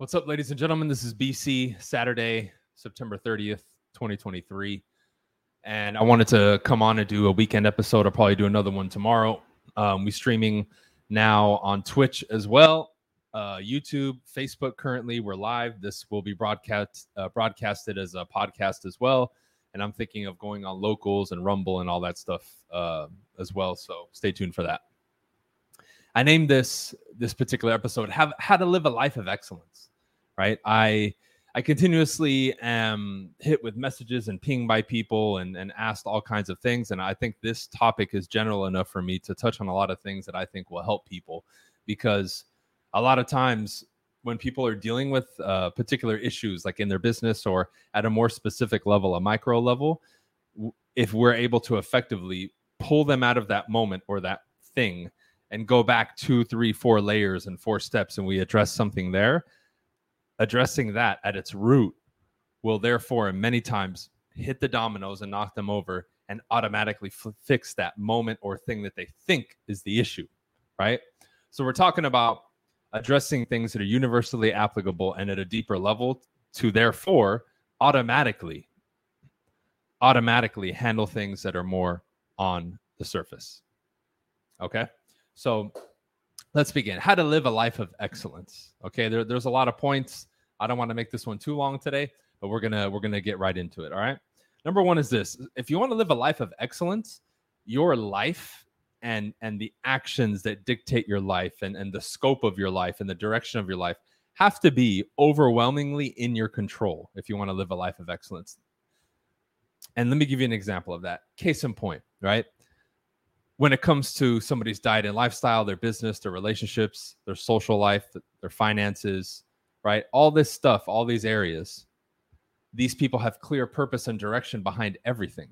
What's up, ladies and gentlemen? This is BC Saturday, September 30th, 2023. And I wanted to come on and do a weekend episode. I'll probably do another one tomorrow. Um, we streaming now on Twitch as well, uh, YouTube, Facebook. Currently, we're live. This will be broadcast uh, broadcasted as a podcast as well. And I'm thinking of going on locals and Rumble and all that stuff uh, as well. So stay tuned for that. I named this this particular episode "Have How to Live a Life of Excellence." Right? I I continuously am hit with messages and pinged by people and, and asked all kinds of things. And I think this topic is general enough for me to touch on a lot of things that I think will help people because a lot of times when people are dealing with uh, particular issues, like in their business or at a more specific level, a micro level, if we're able to effectively pull them out of that moment or that thing and go back two, three, four layers and four steps and we address something there, addressing that at its root will therefore many times hit the dominoes and knock them over and automatically f- fix that moment or thing that they think is the issue, right? So we're talking about addressing things that are universally applicable and at a deeper level to therefore automatically automatically handle things that are more on the surface. Okay? So let's begin. How to live a life of excellence. Okay, there, there's a lot of points. I don't want to make this one too long today, but we're gonna we're gonna get right into it. All right. Number one is this: if you want to live a life of excellence, your life and and the actions that dictate your life and and the scope of your life and the direction of your life have to be overwhelmingly in your control if you want to live a life of excellence. And let me give you an example of that. Case in point, right? When it comes to somebody's diet and lifestyle, their business, their relationships, their social life, their finances, right? All this stuff, all these areas, these people have clear purpose and direction behind everything.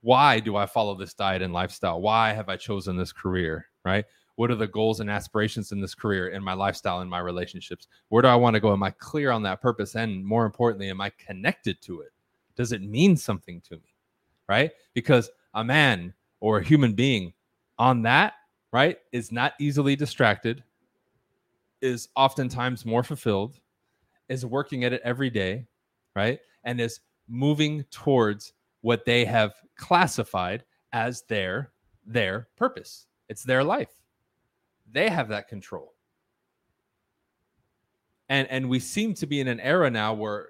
Why do I follow this diet and lifestyle? Why have I chosen this career, right? What are the goals and aspirations in this career, in my lifestyle, in my relationships? Where do I want to go? Am I clear on that purpose? And more importantly, am I connected to it? Does it mean something to me, right? Because a man or a human being on that, right, is not easily distracted, is oftentimes more fulfilled, is working at it every day, right, and is moving towards what they have classified as their their purpose. It's their life. They have that control. And and we seem to be in an era now where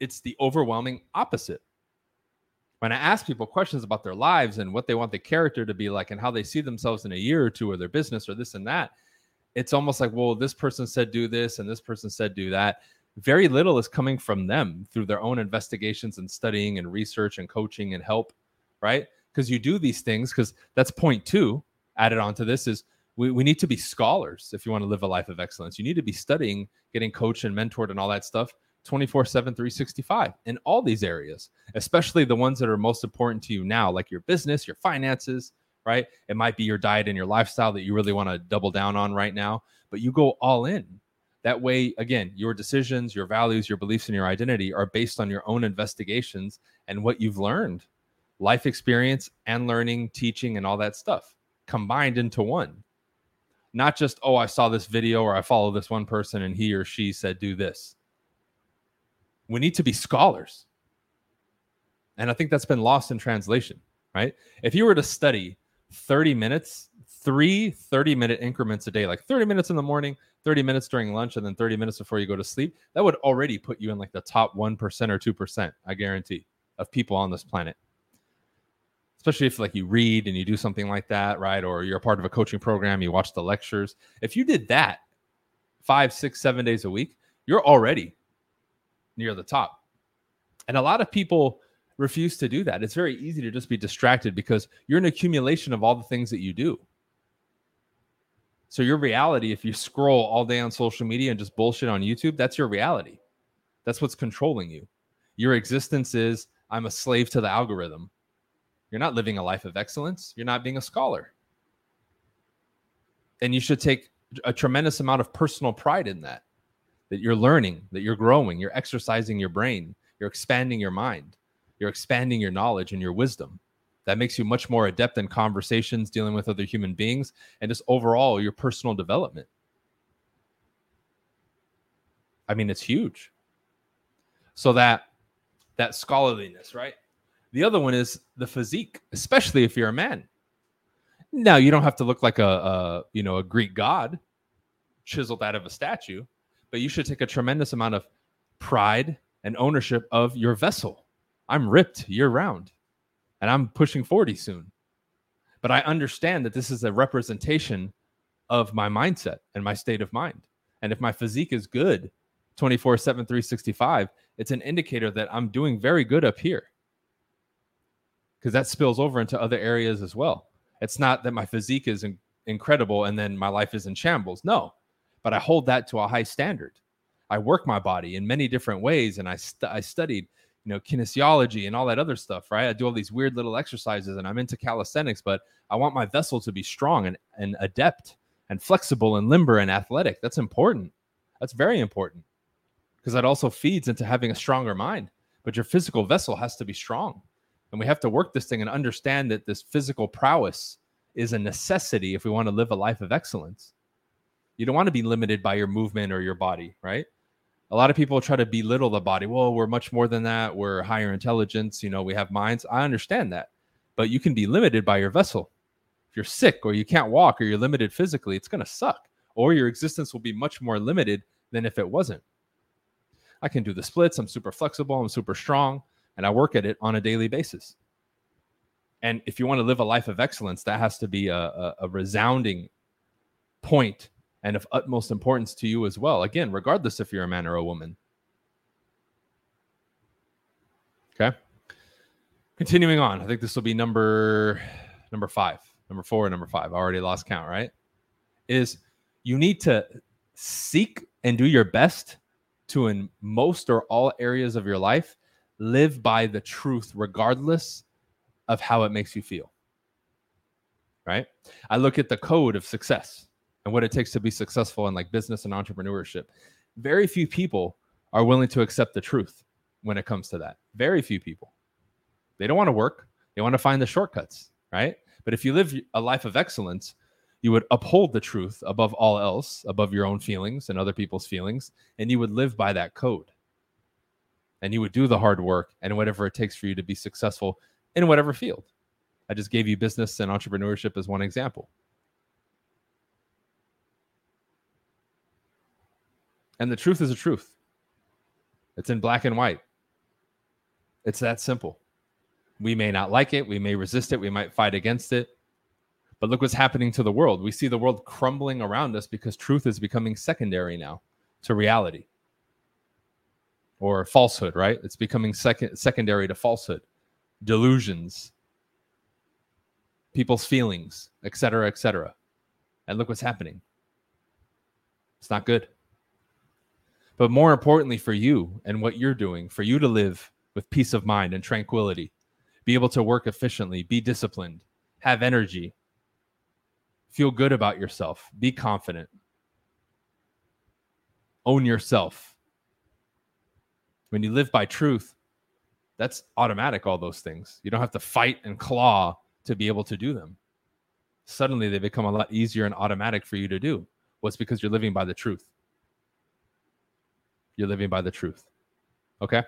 it's the overwhelming opposite when I ask people questions about their lives and what they want the character to be like and how they see themselves in a year or two or their business or this and that, it's almost like, well, this person said do this and this person said do that. Very little is coming from them through their own investigations and studying and research and coaching and help, right? Because you do these things, because that's point two added onto this is we, we need to be scholars if you want to live a life of excellence. You need to be studying, getting coached and mentored and all that stuff 24 7 365 in all these areas especially the ones that are most important to you now like your business your finances right? It might be your diet and your lifestyle that you really want to double down on right now but you go all in. That way again your decisions your values your beliefs and your identity are based on your own investigations and what you've learned. Life experience and learning teaching and all that stuff combined into one. Not just oh i saw this video or i follow this one person and he or she said do this we need to be scholars. And I think that's been lost in translation, right? If you were to study 30 minutes, three 30 minute increments a day, like 30 minutes in the morning, 30 minutes during lunch, and then 30 minutes before you go to sleep, that would already put you in like the top 1% or 2%, I guarantee, of people on this planet. Especially if like you read and you do something like that, right? Or you're a part of a coaching program, you watch the lectures. If you did that five, six, seven days a week, you're already near the top. And a lot of people refuse to do that. It's very easy to just be distracted because you're an accumulation of all the things that you do. So your reality, if you scroll all day on social media and just bullshit on YouTube, that's your reality. That's what's controlling you. Your existence is I'm a slave to the algorithm. You're not living a life of excellence. You're not being a scholar. And you should take a tremendous amount of personal pride in that that you're learning, that you're growing, you're exercising your brain, you're expanding your mind, you're expanding your knowledge and your wisdom. That makes you much more adept in conversations, dealing with other human beings, and just overall your personal development. I mean, it's huge. So that that scholarliness, right? The other one is the physique, especially if you're a man. Now you don't have to look like a, a you know a Greek god chiseled out of a statue, but you should take a tremendous amount of pride and ownership of your vessel. I'm ripped year round, and I'm pushing 40 soon. But I understand that this is a representation of my mindset and my state of mind. And if my physique is good 24 7, 365, it's an indicator that I'm doing very good up here because that spills over into other areas as well. It's not that my physique is in- incredible and then my life is in shambles. No, but I hold that to a high standard. I work my body in many different ways and I, st- I studied you know kinesiology and all that other stuff right? I do all these weird little exercises and i'm into calisthenics but i want my vessel to be strong and, and adept and flexible and limber and athletic. That's important. That's very important because that also feeds into having a stronger mind. But your physical vessel has to be strong and we have to work this thing and understand that this physical prowess is a necessity if we want to live a life of excellence you don't want to be limited by your movement or your body right a lot of people try to belittle the body. Well, we're much more than that. We're higher intelligence. You know, we have minds. I understand that, but you can be limited by your vessel. If you're sick or you can't walk or you're limited physically, it's going to suck, or your existence will be much more limited than if it wasn't. I can do the splits. I'm super flexible. I'm super strong, and I work at it on a daily basis. And if you want to live a life of excellence, that has to be a, a, a resounding point and of utmost importance to you as well. Again, regardless if you're a man or a woman. Okay. Continuing on, I think this will be number number five, number four, number five. I already lost count, right? Is you need to seek and do your best to, in most or all areas of your life, live by the truth, regardless of how it makes you feel. Right? I look at the code of success and what it takes to be successful in like business and entrepreneurship. Very few people are willing to accept the truth when it comes to that. Very few people. They don't want to work, they want to find the shortcuts, right? But if you live a life of excellence, you would uphold the truth above all else, above your own feelings and other people's feelings, and you would live by that code. And you would do the hard work and whatever it takes for you to be successful in whatever field. I just gave you business and entrepreneurship as one example. And the truth is a truth. It's in black and white. It's that simple. We may not like it. We may resist it. We might fight against it. But look what's happening to the world. We see the world crumbling around us because truth is becoming secondary now to reality or falsehood, right? It's becoming second secondary to falsehood, delusions, people's feelings, etc., etc. And look what's happening. It's not good but more importantly for you and what you're doing, for you to live with peace of mind and tranquility, be able to work efficiently, be disciplined, have energy, feel good about yourself, be confident, own yourself. When you live by truth, that's automatic, all those things. You don't have to fight and claw to be able to do them. Suddenly they become a lot easier and automatic for you to do. What's because you're living by the truth you're living by the truth. Okay.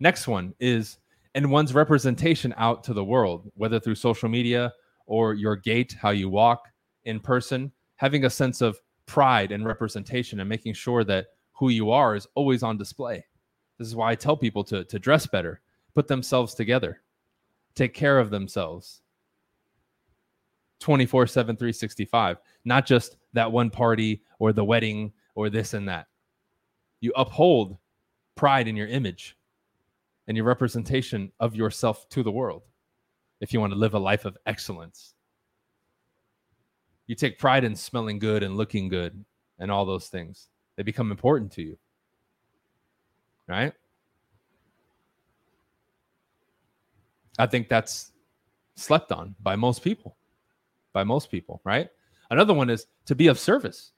Next one is and one's representation out to the world, whether through social media or your gait, how you walk in person, having a sense of pride and representation and making sure that who you are is always on display. This is why I tell people to, to dress better, put themselves together, take care of themselves 24 7, 365, not just that one party or the wedding or this and that you uphold pride in your image and your representation of yourself to the world if you want to live a life of excellence. You take pride in smelling good and looking good and all those things. They become important to you. Right? I think that's slept on by most people. By most people, right? Another one is to be of service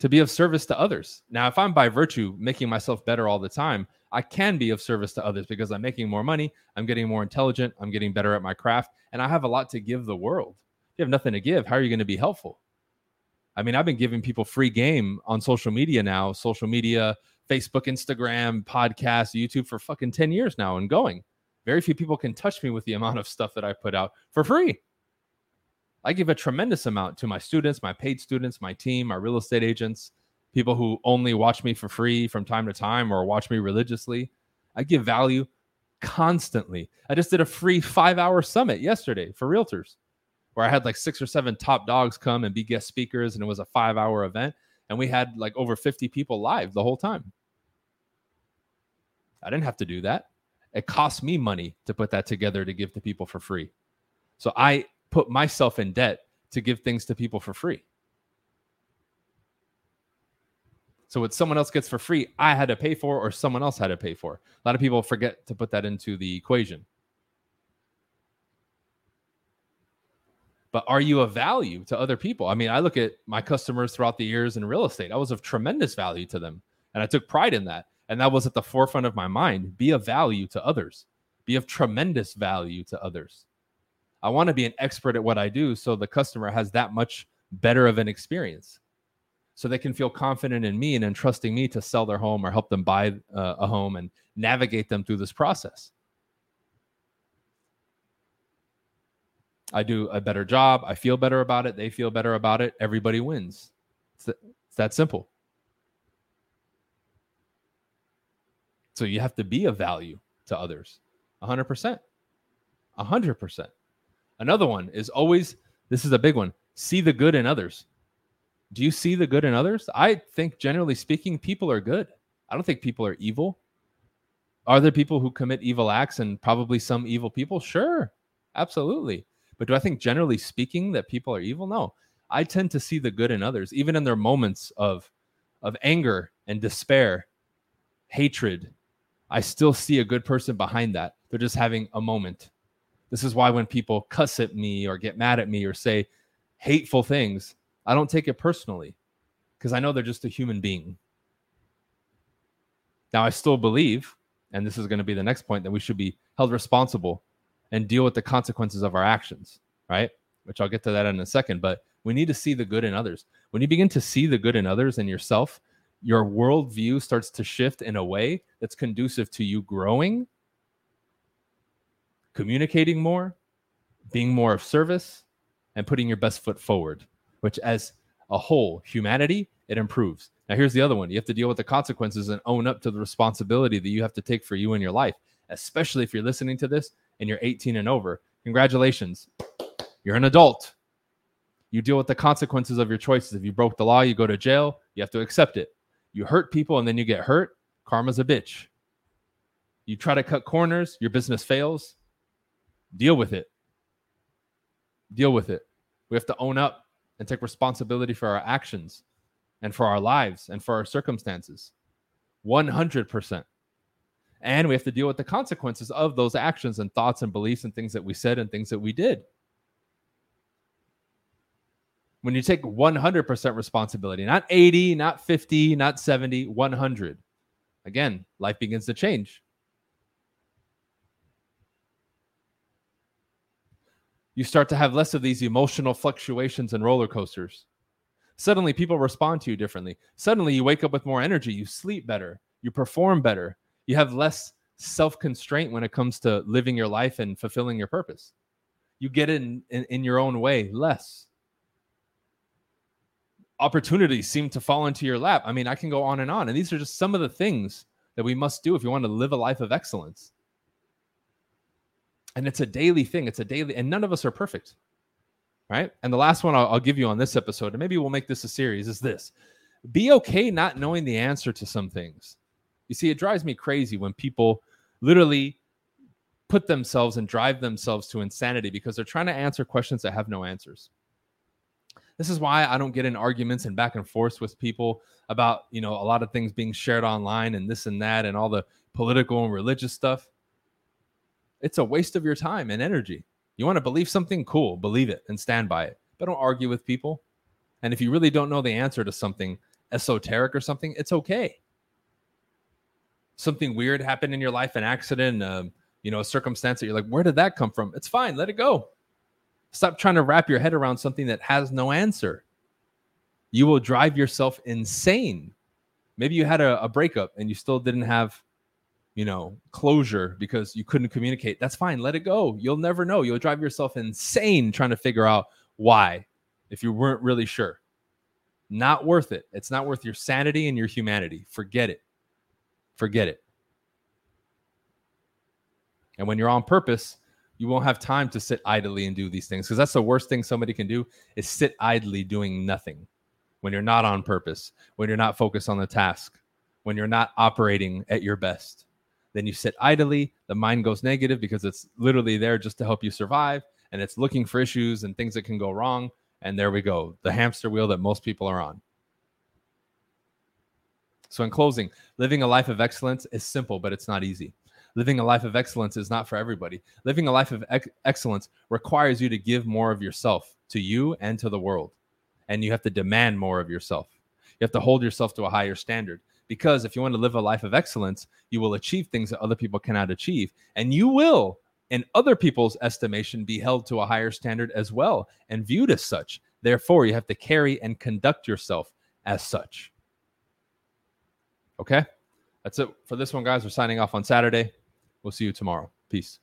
to be of service to others. Now, if I'm by virtue making myself better all the time, I can be of service to others because I'm making more money, I'm getting more intelligent, I'm getting better at my craft, and I have a lot to give the world. If you have nothing to give, how are you going to be helpful? I mean, I've been giving people free game on social media now, social media, Facebook, Instagram, podcast, YouTube for fucking 10 years now and going. Very few people can touch me with the amount of stuff that I put out for free. I give a tremendous amount to my students, my paid students, my team, my real estate agents, people who only watch me for free from time to time or watch me religiously. I give value constantly. I just did a free five hour summit yesterday for realtors where I had like six or seven top dogs come and be guest speakers, and it was a five hour event. And we had like over 50 people live the whole time. I didn't have to do that. It cost me money to put that together to give to people for free. So I put myself in debt to give things to people for free. So what someone else gets for free, I had to pay for, or someone else had to pay for. A lot of people forget to put that into the equation. But are you of value to other people? I mean, I look at my customers throughout the years in real estate. I was of tremendous value to them, and I took pride in that. And that was at the forefront of my mind. Be of value to others. Be of tremendous value to others. I want to be an expert at what I do so the customer has that much better of an experience so they can feel confident in me and in trusting me to sell their home or help them buy uh, a home and navigate them through this process. I do a better job. I feel better about it. They feel better about it. Everybody wins. It's, th- it's that simple. So you have to be of value to others 100%. 100%. Another one is always this is a big one see the good in others do you see the good in others? I think generally speaking, people are good. I don't think people are evil. Are there people who commit evil acts and probably some evil people? Sure, absolutely. But do I think generally speaking that people are evil? No. I tend to see the good in others, even in their moments of of anger and despair, hatred. I still see a good person behind that. They're just having a moment. This is why when people cuss at me or get mad at me or say hateful things, I don't take it personally because I know they're just a human being. Now, I still believe, and this is going to be the next point, that we should be held responsible and deal with the consequences of our actions, right? Which I'll get to that in a second. But we need to see the good in others. When you begin to see the good in others and yourself, your worldview starts to shift in a way that's conducive to you growing, communicating more, being more of service, and putting your best foot forward which as a whole, humanity, it improves. Now, here's the other one you have to deal with the consequences and own up to the responsibility that you have to take for you in your life, especially if you're listening to this and you're 18 and over. Congratulations, you're an adult. You deal with the consequences of your choices. If you broke the law, you go to jail, you have to accept it. You hurt people and then you get hurt, karma's a bitch. You try to cut corners, your business fails, deal with it. Deal with it. We have to own up and take responsibility for our actions and for our lives and for our circumstances. 100%. And we have to deal with the consequences of those actions and thoughts and beliefs and things that we said and things that we did. When you take 100% responsibility, not 80, not 50, not 70, 100. Again, life begins to change. You start to have less of these emotional fluctuations and roller coasters. Suddenly, people respond to you differently. Suddenly, you wake up with more energy, you sleep better, you perform better, you have less self constraint when it comes to living your life and fulfilling your purpose. You get in, in, in your own way less. Opportunities seem to fall into your lap. I mean, I can go on and on. And these are just some of the things that we must do if you want to live a life of excellence and it's a daily thing. It's a daily and none of us are perfect right? And the last one I'll, I'll, give you on this episode and maybe we'll make this a series is this. Be okay not knowing the answer to some things. You see it drives me crazy when people literally put themselves and drive themselves to insanity because they're trying to answer questions that have no answers. This is why i don't get in arguments and back and forth with people about you know a lot of things being shared online and this and that and all the political and religious stuff it's a waste of your time and energy. You want to believe something? Cool, believe it and stand by it. But don't argue with people. And if you really don't know the answer to something esoteric or something, it's okay. Something weird happened in your life, an accident, um, you know, a circumstance that you're like, where did that come from? It's fine, let it go. Stop trying to wrap your head around something that has no answer. you will drive yourself insane. Maybe you had a, a breakup and you still didn't have, you know, closure because you couldn't communicate. That's fine. Let it go. You'll never know. You'll drive yourself insane trying to figure out why if you weren't really sure. Not worth it. It's not worth your sanity and your humanity. Forget it. Forget it. And when you're on purpose, you won't have time to sit idly and do these things because that's the worst thing somebody can do is sit idly doing nothing when you're not on purpose, when you're not focused on the task, when you're not operating at your best. Then you sit idly, the mind goes negative because it's literally there just to help you survive and it's looking for issues and things that can go wrong. And there we go, the hamster wheel that most people are on. So, in closing, living a life of excellence is simple, but it's not easy. Living a life of excellence is not for everybody. Living a life of ex- excellence requires you to give more of yourself to you and to the world. And you have to demand more of yourself. You have to hold yourself to a higher standard. Because if you want to live a life of excellence, you will achieve things that other people cannot achieve. And you will in other people's estimation, be held to a higher standard as well and viewed as such. Therefore, you have to carry and conduct yourself as such. Okay? That's it for this one, guys. We're signing off on Saturday. We'll see you tomorrow. Peace.